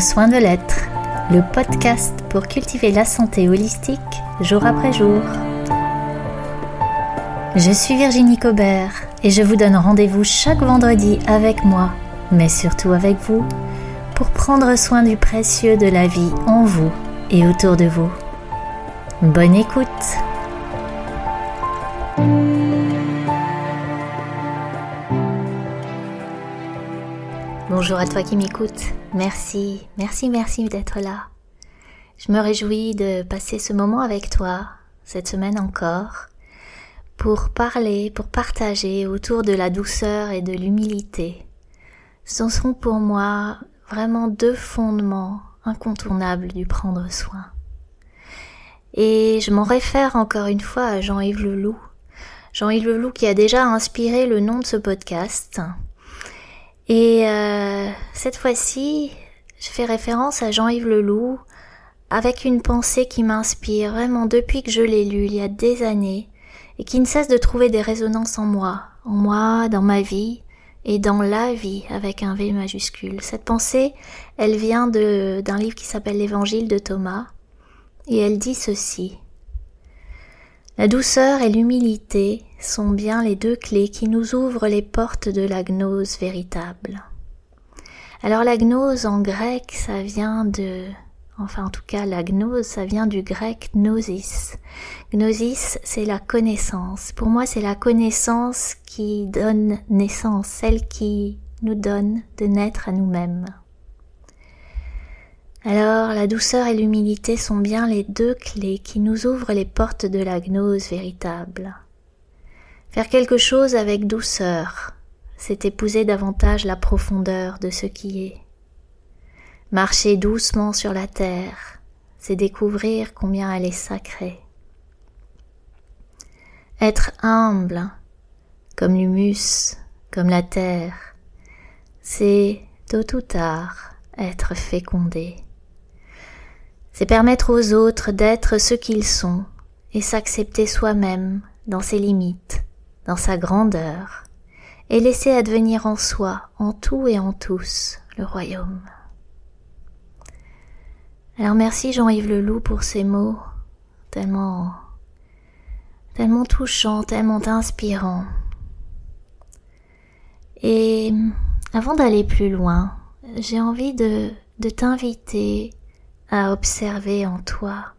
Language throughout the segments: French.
Prendre soin de l'être, le podcast pour cultiver la santé holistique jour après jour. Je suis Virginie Cobert et je vous donne rendez-vous chaque vendredi avec moi, mais surtout avec vous, pour prendre soin du précieux de la vie en vous et autour de vous. Bonne écoute Bonjour à toi qui m'écoutes. Merci, merci, merci d'être là. Je me réjouis de passer ce moment avec toi, cette semaine encore, pour parler, pour partager autour de la douceur et de l'humilité. Ce sont pour moi vraiment deux fondements incontournables du prendre soin. Et je m'en réfère encore une fois à Jean-Yves Leloup. Jean-Yves Leloup qui a déjà inspiré le nom de ce podcast, et euh, cette fois-ci, je fais référence à Jean-Yves Leloup avec une pensée qui m'inspire vraiment depuis que je l'ai lu il y a des années et qui ne cesse de trouver des résonances en moi, en moi, dans ma vie et dans la vie avec un V majuscule. Cette pensée, elle vient d'un livre qui s'appelle l'Évangile de Thomas et elle dit ceci. La douceur et l'humilité sont bien les deux clés qui nous ouvrent les portes de la gnose véritable. Alors la gnose en grec, ça vient de... Enfin en tout cas la gnose, ça vient du grec gnosis. Gnosis, c'est la connaissance. Pour moi, c'est la connaissance qui donne naissance, celle qui nous donne de naître à nous-mêmes. Alors la douceur et l'humilité sont bien les deux clés qui nous ouvrent les portes de la gnose véritable. Faire quelque chose avec douceur, c'est épouser davantage la profondeur de ce qui est. Marcher doucement sur la terre, c'est découvrir combien elle est sacrée. Être humble, comme l'humus, comme la terre, c'est tôt ou tard être fécondé c'est permettre aux autres d'être ce qu'ils sont et s'accepter soi-même dans ses limites, dans sa grandeur, et laisser advenir en soi, en tout et en tous, le royaume. Alors merci Jean-Yves Leloup pour ces mots tellement, tellement touchants, tellement inspirants. Et avant d'aller plus loin, j'ai envie de, de t'inviter à observer en toi.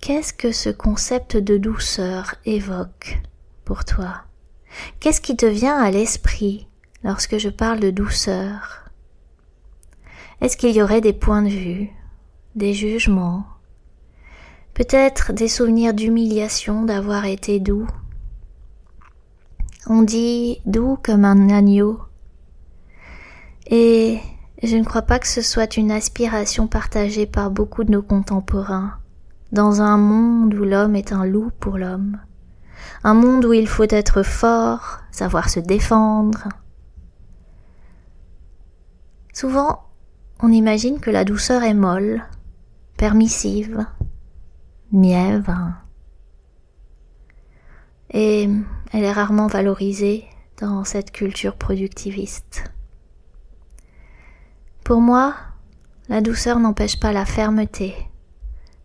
Qu'est-ce que ce concept de douceur évoque pour toi? Qu'est-ce qui te vient à l'esprit lorsque je parle de douceur? Est-ce qu'il y aurait des points de vue, des jugements, peut-être des souvenirs d'humiliation d'avoir été doux? On dit doux comme un agneau. Et je ne crois pas que ce soit une aspiration partagée par beaucoup de nos contemporains, dans un monde où l'homme est un loup pour l'homme, un monde où il faut être fort, savoir se défendre. Souvent, on imagine que la douceur est molle, permissive, mièvre, et elle est rarement valorisée dans cette culture productiviste. Pour moi, la douceur n'empêche pas la fermeté.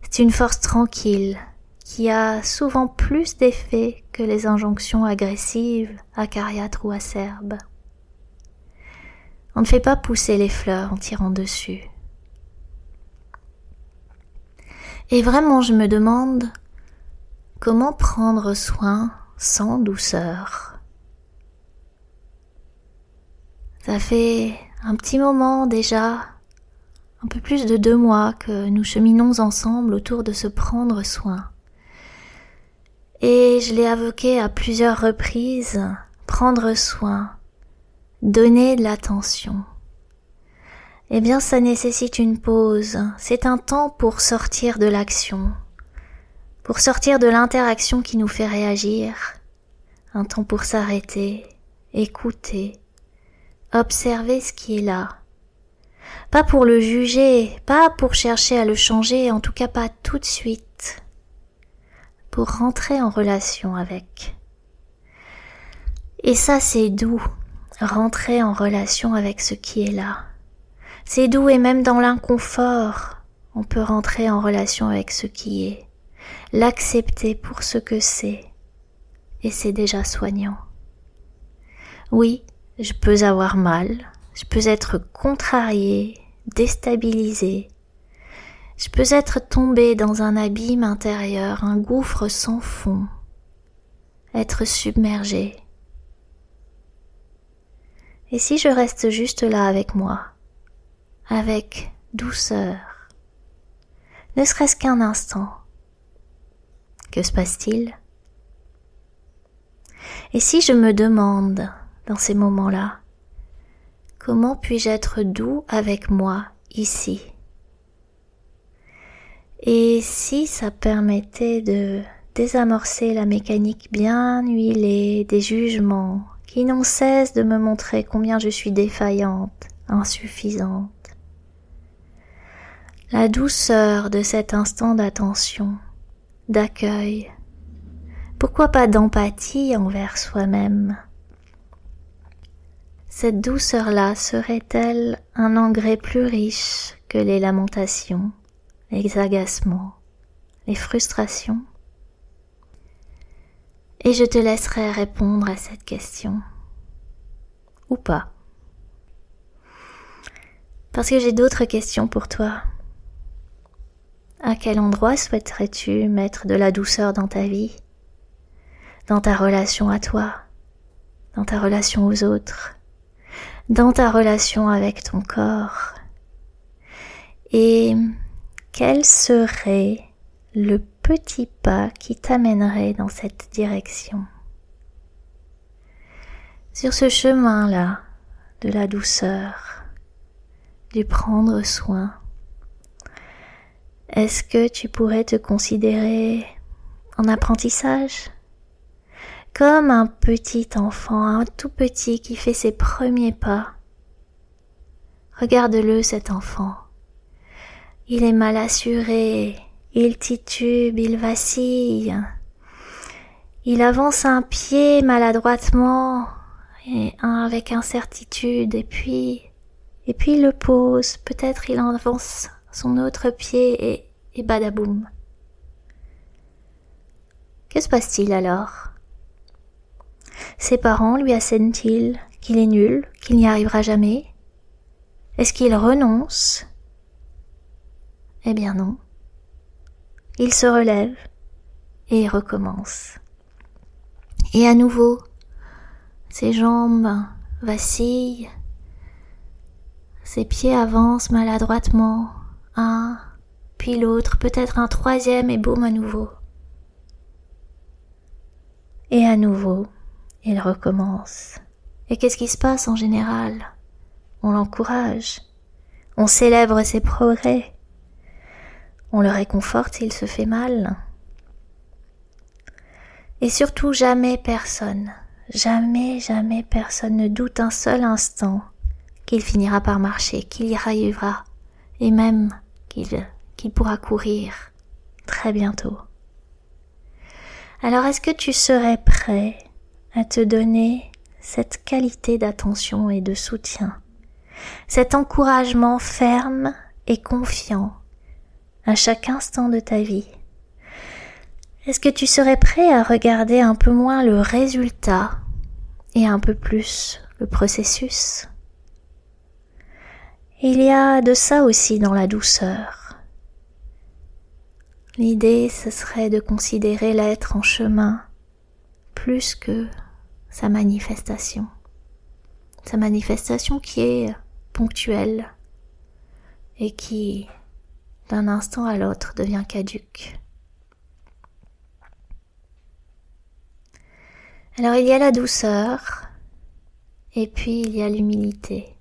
C'est une force tranquille qui a souvent plus d'effet que les injonctions agressives, acariâtres ou acerbes. On ne fait pas pousser les fleurs en tirant dessus. Et vraiment, je me demande comment prendre soin sans douceur. Ça fait un petit moment déjà, un peu plus de deux mois que nous cheminons ensemble autour de se prendre soin. Et je l'ai invoqué à plusieurs reprises, prendre soin, donner de l'attention. Eh bien, ça nécessite une pause. C'est un temps pour sortir de l'action, pour sortir de l'interaction qui nous fait réagir, un temps pour s'arrêter, écouter, observer ce qui est là. Pas pour le juger, pas pour chercher à le changer, en tout cas pas tout de suite. Pour rentrer en relation avec. Et ça c'est doux, rentrer en relation avec ce qui est là. C'est doux et même dans l'inconfort, on peut rentrer en relation avec ce qui est, l'accepter pour ce que c'est, et c'est déjà soignant. Oui, je peux avoir mal, je peux être contrarié, déstabilisé, je peux être tombé dans un abîme intérieur, un gouffre sans fond, être submergé. Et si je reste juste là avec moi, avec douceur, ne serait-ce qu'un instant, que se passe-t-il? Et si je me demande, dans ces moments-là, comment puis-je être doux avec moi ici? Et si ça permettait de désamorcer la mécanique bien huilée des jugements qui n'ont cesse de me montrer combien je suis défaillante, insuffisante? La douceur de cet instant d'attention, d'accueil, pourquoi pas d'empathie envers soi-même? Cette douceur-là serait-elle un engrais plus riche que les lamentations les agacements, les frustrations? Et je te laisserai répondre à cette question. Ou pas. Parce que j'ai d'autres questions pour toi. À quel endroit souhaiterais-tu mettre de la douceur dans ta vie? Dans ta relation à toi? Dans ta relation aux autres? Dans ta relation avec ton corps. Et quel serait le petit pas qui t'amènerait dans cette direction? Sur ce chemin-là de la douceur, du prendre soin, est-ce que tu pourrais te considérer en apprentissage? Comme un petit enfant, un tout petit qui fait ses premiers pas. Regarde-le cet enfant. Il est mal assuré, il titube, il vacille. Il avance un pied maladroitement et avec incertitude et puis et puis il le pose, peut-être il avance son autre pied et, et badaboum. Que se passe-t-il alors? Ses parents lui assènent-ils qu'il est nul, qu'il n'y arrivera jamais? Est-ce qu'il renonce? Eh bien non. Il se relève et recommence. Et à nouveau, ses jambes vacillent, ses pieds avancent maladroitement, un, puis l'autre, peut-être un troisième et baume à nouveau. Et à nouveau, il recommence. Et qu'est-ce qui se passe en général? On l'encourage, on célèbre ses progrès, on le réconforte s'il se fait mal. Et surtout jamais personne, jamais, jamais personne ne doute un seul instant qu'il finira par marcher, qu'il y arrivera, et même qu'il pourra courir très bientôt. Alors est-ce que tu serais prêt à te donner cette qualité d'attention et de soutien, cet encouragement ferme et confiant à chaque instant de ta vie Est-ce que tu serais prêt à regarder un peu moins le résultat et un peu plus le processus? Il y a de ça aussi dans la douceur. L'idée, ce serait de considérer l'être en chemin plus que sa manifestation. Sa manifestation qui est ponctuelle et qui d'un instant à l'autre devient caduque. Alors il y a la douceur et puis il y a l'humilité.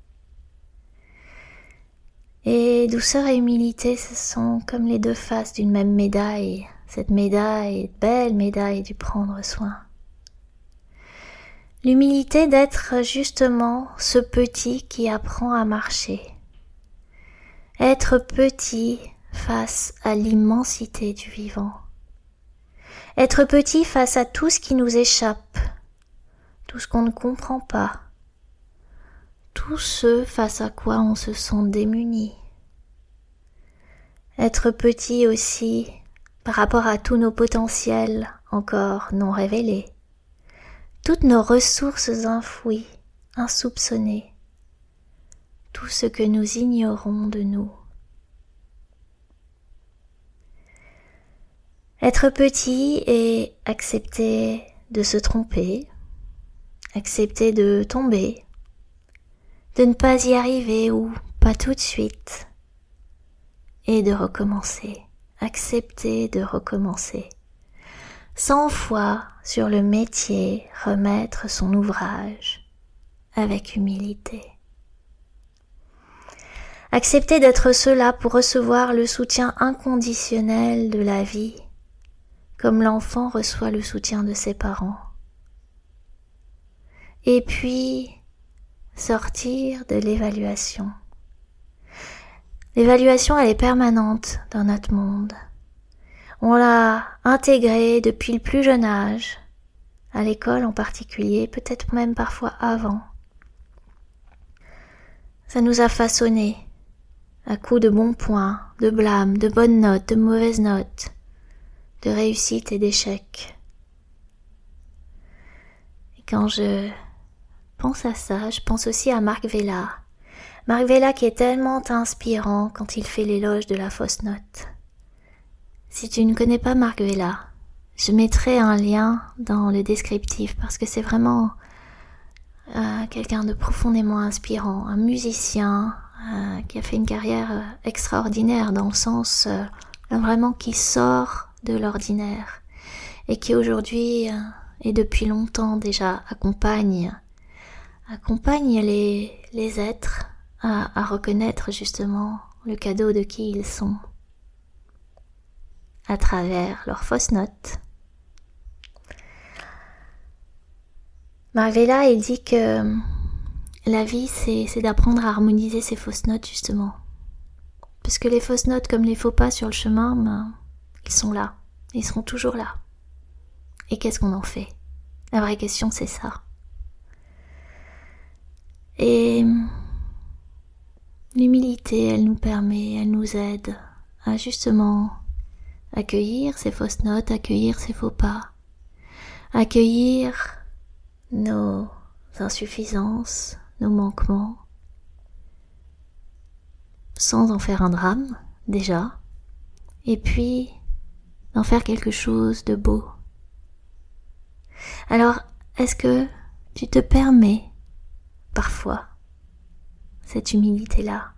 Et douceur et humilité, ce sont comme les deux faces d'une même médaille. Cette médaille, belle médaille du prendre soin. L'humilité d'être justement ce petit qui apprend à marcher. Être petit face à l'immensité du vivant. Être petit face à tout ce qui nous échappe, tout ce qu'on ne comprend pas, tout ce face à quoi on se sent démuni. Être petit aussi par rapport à tous nos potentiels encore non révélés, toutes nos ressources enfouies, insoupçonnées, tout ce que nous ignorons de nous. Être petit et accepter de se tromper, accepter de tomber, de ne pas y arriver ou pas tout de suite, et de recommencer, accepter de recommencer. Cent fois sur le métier remettre son ouvrage avec humilité. Accepter d'être cela pour recevoir le soutien inconditionnel de la vie comme l'enfant reçoit le soutien de ses parents. Et puis, sortir de l'évaluation. L'évaluation, elle est permanente dans notre monde. On l'a intégrée depuis le plus jeune âge, à l'école en particulier, peut-être même parfois avant. Ça nous a façonnés, à coups de bons points, de blâmes, de bonnes notes, de mauvaises notes de réussite et d'échec. Et quand je pense à ça, je pense aussi à Marc Vella. Marc Vella qui est tellement inspirant quand il fait l'éloge de la fausse note. Si tu ne connais pas Marc Vella, je mettrai un lien dans le descriptif parce que c'est vraiment euh, quelqu'un de profondément inspirant, un musicien euh, qui a fait une carrière euh, extraordinaire dans le sens vraiment qui sort de l'ordinaire et qui aujourd'hui et depuis longtemps déjà accompagne accompagne les, êtres à reconnaître justement le cadeau de qui ils sont à travers leurs fausses notes. Marvella, il dit que la vie, c'est d'apprendre à harmoniser ses fausses notes, justement. Parce que les fausses notes, comme les faux pas sur le chemin, ben, ils sont là. Ils seront toujours là. Et qu'est-ce qu'on en fait? La vraie question, c'est ça. Et l'humilité, elle nous permet, elle nous aide à justement accueillir ces fausses notes, accueillir ces faux pas, accueillir nos insuffisances, nos manquements, sans en faire un drame déjà, et puis d'en faire quelque chose de beau. Alors, est-ce que tu te permets parfois cette humilité-là?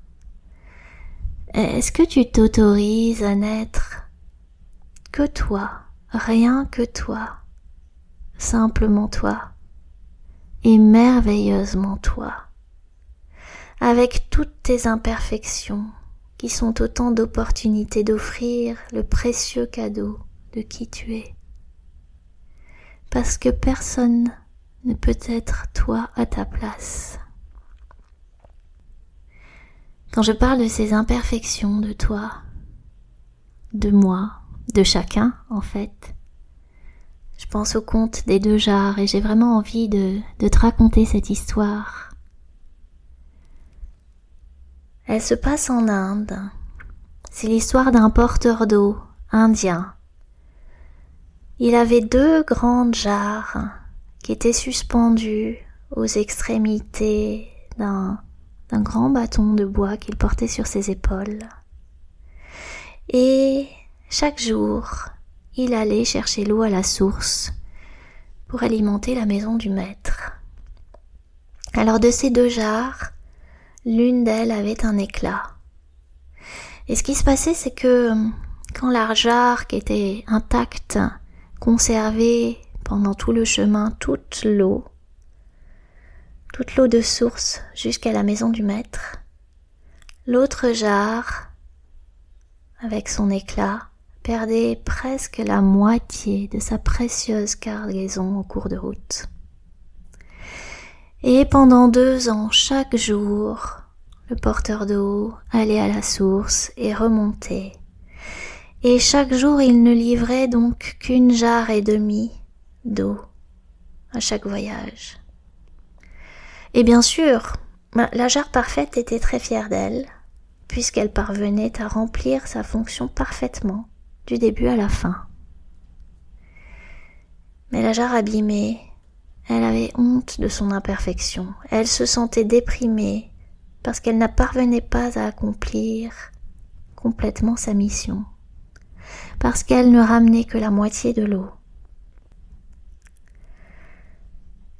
Est-ce que tu t'autorises à n'être que toi, rien que toi, simplement toi, et merveilleusement toi, avec toutes tes imperfections, qui sont autant d'opportunités d'offrir le précieux cadeau de qui tu es. Parce que personne ne peut être toi à ta place. Quand je parle de ces imperfections de toi, de moi, de chacun en fait, je pense au conte des deux jarres et j'ai vraiment envie de, te raconter cette histoire elle se passe en Inde. C'est l'histoire d'un porteur d'eau indien. Il avait deux grandes jarres qui étaient suspendues aux extrémités d'un grand bâton de bois qu'il portait sur ses épaules. Et chaque jour, il allait chercher l'eau à la source pour alimenter la maison du maître. Alors de ces deux jarres, L'une d'elles avait un éclat. Et ce qui se passait, c'est que quand la qui était intacte, conservait pendant tout le chemin toute l'eau, toute l'eau de source jusqu'à la maison du maître, l'autre jarre, avec son éclat, perdait presque la moitié de sa précieuse cargaison au cours de route. Et pendant deux ans, chaque jour, le porteur d'eau allait à la source et remontait. Et chaque jour, il ne livrait donc qu'une jarre et demie d'eau à chaque voyage. Et bien sûr, La jarre parfaite était très fière d'elle, puisqu'elle parvenait à remplir sa fonction parfaitement, du début à la fin. Mais la jarre abîmée, elle avait honte de son imperfection, elle se sentait déprimée parce qu'elle ne parvenait pas à accomplir complètement sa mission, parce qu'elle ne ramenait que la moitié de l'eau.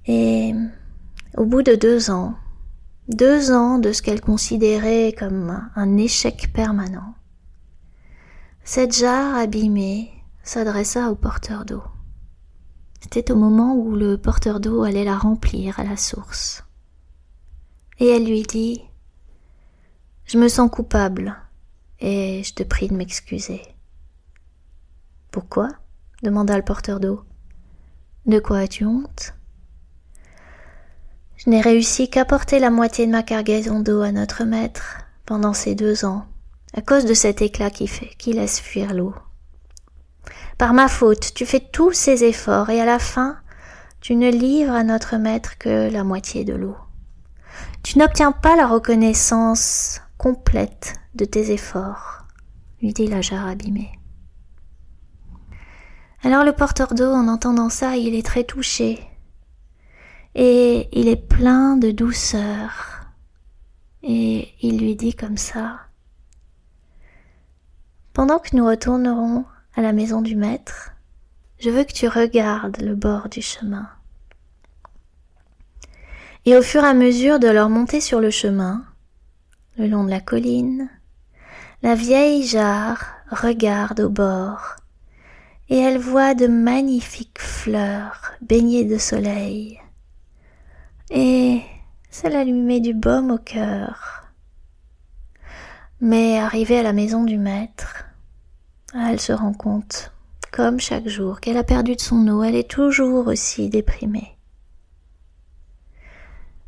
Et au bout de deux ans, deux ans de ce qu'elle considérait comme un échec permanent, cette jarre abîmée s'adressa au porteur d'eau. C'était au moment où le porteur d'eau allait la remplir à la source. Et elle lui dit Je me sens coupable et je te prie de m'excuser. Pourquoi? demanda le porteur d'eau. De quoi as-tu honte Je n'ai réussi qu'à porter la moitié de ma cargaison d'eau à notre maître pendant ces deux ans, à cause de cet éclat qui fait, qui laisse fuir l'eau. Par ma faute, tu fais tous ces efforts et à la fin, tu ne livres à notre maître que la moitié de l'eau. Tu n'obtiens pas la reconnaissance complète de tes efforts, lui dit la jarre abîmée. Alors le porteur d'eau, en entendant ça, il est très touché, et il est plein de douceur, et il lui dit comme ça, Pendant que nous retournerons à la maison du maître, je veux que tu regardes le bord du chemin. Et au fur et à mesure de leur montée sur le chemin, le long de la colline, la vieille jarre regarde au bord, et elle voit de magnifiques fleurs baignées de soleil. Et cela lui met du baume au cœur. Mais arrivée à la maison du maître, elle se rend compte, comme chaque jour, qu'elle a perdu de son eau, elle est toujours aussi déprimée.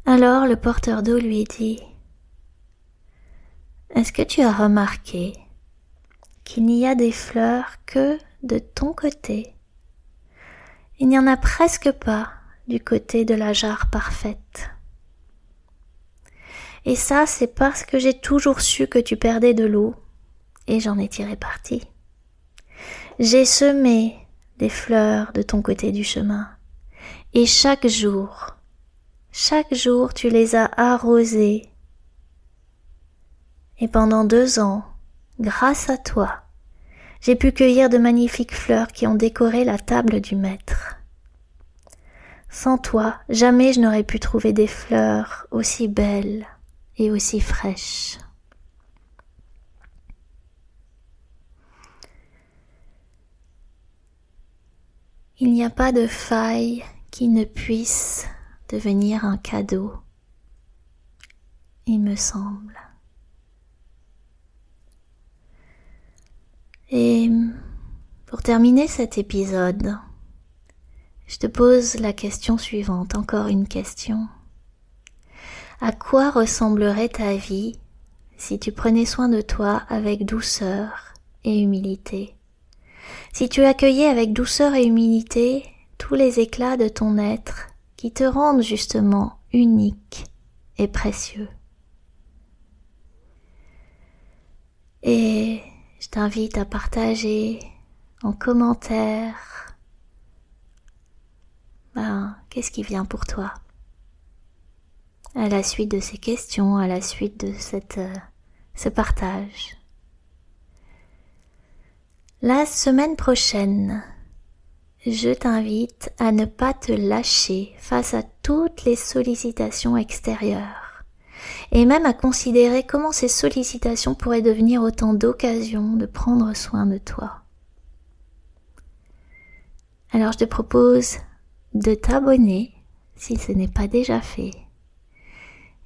Alors le porteur d'eau lui dit Est-ce que tu as remarqué qu'il n'y a des fleurs que de ton côté? Il n'y en a presque pas du côté de la jarre parfaite. Et ça, c'est parce que j'ai toujours su que tu perdais de l'eau, et j'en ai tiré parti. J'ai semé des fleurs de ton côté du chemin, et chaque jour, chaque jour tu les as arrosées. Et pendant deux ans, grâce à toi, j'ai pu cueillir de magnifiques fleurs qui ont décoré la table du maître. Sans toi, jamais je n'aurais pu trouver des fleurs aussi belles et aussi fraîches. Il n'y a pas de faille qui ne puisse devenir un cadeau, il me semble. Et pour terminer cet épisode, je te pose la question suivante, encore une question. À quoi ressemblerait ta vie si tu prenais soin de toi avec douceur et humilité? Si tu accueillais avec douceur et humilité tous les éclats de ton être qui te rendent justement unique et précieux. Et je t'invite à partager en commentaire ben, qu'est-ce qui vient pour toi? À la suite de ces questions, à la suite de cette, euh, ce partage. La semaine prochaine, je t'invite à ne pas te lâcher face à toutes les sollicitations extérieures et même à considérer comment ces sollicitations pourraient devenir autant d'occasions de prendre soin de toi. Alors je te propose de t'abonner si ce n'est pas déjà fait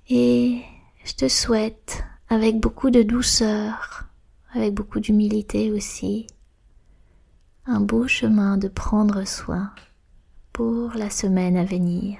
et je te souhaite avec beaucoup de douceur, avec beaucoup d'humilité aussi, un beau chemin de prendre soin pour la semaine à venir.